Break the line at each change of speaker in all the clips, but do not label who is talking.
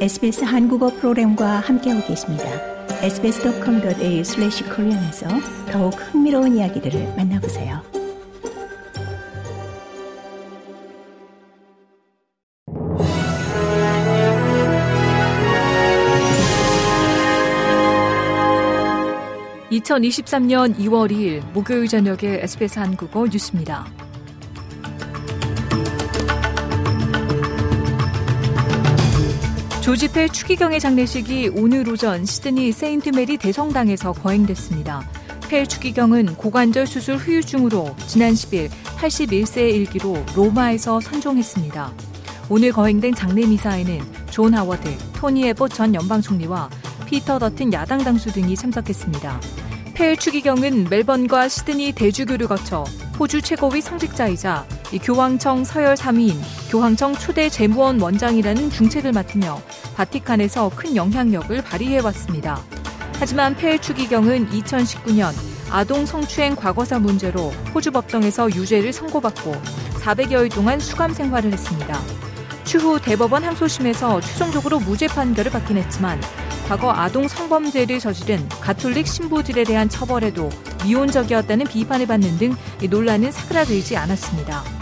SBS 한국어 프로그램과 함께하고 계십니다. sbs.com.au/korean에서 더욱 흥미로운 이야기들을 만나보세요.
(2023년 2월 2일) 목요일 저녁의 SBS 한국어 뉴스입니다. 조지 펠 추기경의 장례식이 오늘 오전 시드니 세인트 메리 대성당에서 거행됐습니다. 펠 추기경은 고관절 수술 후유증으로 지난 10일 81세의 일기로 로마에서 선종했습니다. 오늘 거행된 장례 미사에는 존 하워드, 토니 에봇 전 연방 총리와 피터 더튼 야당 당수 등이 참석했습니다. 펠 추기경은 멜번과 시드니 대주교를 거쳐 호주 최고위 성직자이자 교황청 서열 3위인 교황청 초대 재무원 원장이라는 중책을 맡으며 바티칸에서 큰 영향력을 발휘해왔습니다. 하지만 펠 추기경은 2019년 아동 성추행 과거사 문제로 호주 법정에서 유죄를 선고받고 400여일 동안 수감 생활을 했습니다. 추후 대법원 항소심에서 최종적으로 무죄 판결을 받긴 했지만 과거 아동 성범죄를 저지른 가톨릭 신부들에 대한 처벌에도 미온적이었다는 비판을 받는 등 논란은 사그라들지 않았습니다.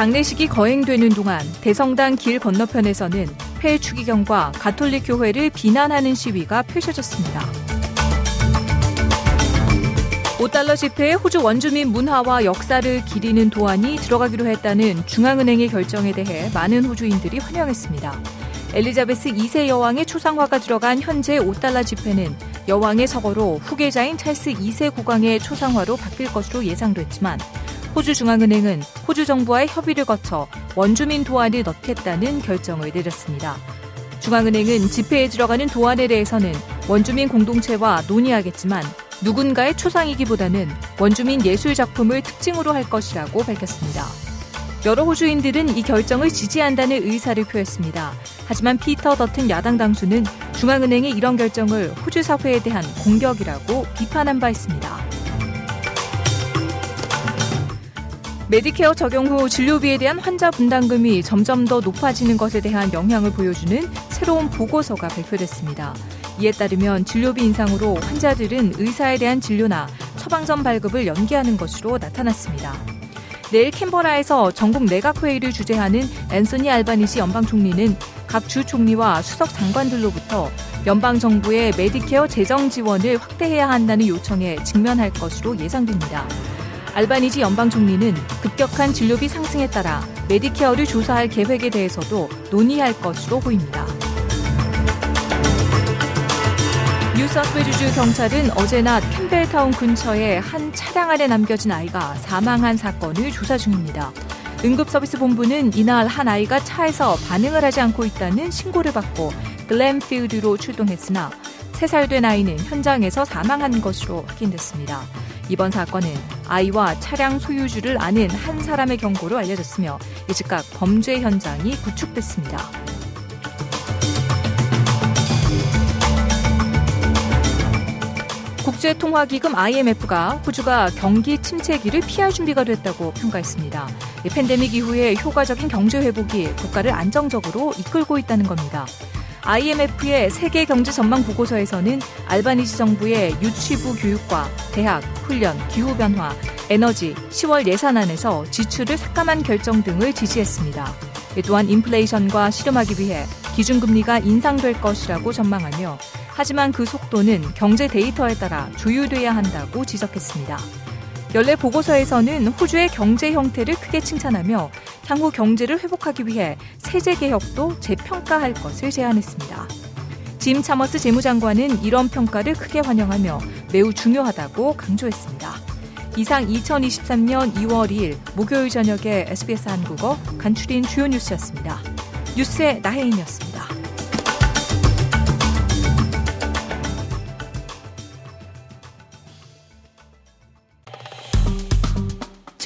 장례식이 거행되는 동안 대성당 길 건너편에서는 폐 추기경과 가톨릭 교회를 비난하는 시위가 펼쳐졌습니다. 5달러 지폐에 호주 원주민 문화와 역사를 기리는 도안이 들어가기로 했다는 중앙은행의 결정에 대해 많은 호주인들이 환영했습니다. 엘리자베스 2세 여왕의 초상화가 들어간 현재 5달러 지폐는 여왕의 서거로 후계자인 찰스 2세 국왕의 초상화로 바뀔 것으로 예상됐지만 호주 중앙은행은 호주 정부와의 협의를 거쳐 원주민 도안을 넣겠다는 결정을 내렸습니다. 중앙은행은 지폐에 들어가는 도안에 대해서는 원주민 공동체와 논의하겠지만 누군가의 초상이기보다는 원주민 예술 작품을 특징으로 할 것이라고 밝혔습니다. 여러 호주인들은 이 결정을 지지한다는 의사를 표했습니다. 하지만 피터 더튼 야당 당수는 중앙은행의 이런 결정을 호주 사회에 대한 공격이라고 비판한 바 있습니다. 메디케어 적용 후 진료비에 대한 환자 분담금이 점점 더 높아지는 것에 대한 영향을 보여주는 새로운 보고서가 발표됐습니다. 이에 따르면 진료비 인상으로 환자들은 의사에 대한 진료나 처방전 발급을 연기하는 것으로 나타났습니다. 내일 캔버라에서 전국 내각회의를 주재하는 앤소니 알바니시 연방 총리는 각 주 총리와 수석 장관들로부터 연방 정부의 메디케어 재정 지원을 확대해야 한다는 요청에 직면할 것으로 예상됩니다. 알바니지 연방 총리는 급격한 진료비 상승에 따라 메디케어를 조사할 계획에 대해서도 논의할 것으로 보입니다. 뉴사우스웨일즈주 경찰은 어제 낮 캠벨타운 근처에 한 차량 안에 남겨진 아이가 사망한 사건을 조사 중입니다. 응급서비스 본부는 이날 한 아이가 차에서 반응을 하지 않고 있다는 신고를 받고 글램필드로 출동했으나 3살 된 아이는 현장에서 사망한 것으로 확인됐습니다. 이번 사건은 아이와 차량 소유주를 아는 한 사람의 경고로 알려졌으며 즉각 범죄 현장이 구축됐습니다. 국제통화기금 IMF가 호주가 경기 침체기를 피할 준비가 됐다고 평가했습니다. 팬데믹 이후에 효과적인 경제 회복이 국가를 안정적으로 이끌고 있다는 겁니다. IMF의 세계 경제 전망 보고서에서는 알바니지 정부의 유치부 교육과 대학, 훈련, 기후 변화, 에너지, 10월 예산안에서 지출을 삭감한 결정 등을 지지했습니다. 또한 인플레이션과 실험하기 위해 기준금리가 인상될 것이라고 전망하며 하지만 그 속도는 경제 데이터에 따라 조율돼야 한다고 지적했습니다. 연례 보고서에서는 호주의 경제 형태를 크게 칭찬하며 향후 경제를 회복하기 위해 세제 개혁도 재평가할 것을 제안했습니다. 짐 차머스 재무장관은 이런 평가를 크게 환영하며 매우 중요하다고 강조했습니다. 이상 2023년 2월 2일 목요일 저녁에 SBS 한국어 간추린 주요 뉴스였습니다. 뉴스의 나혜인이었습니다.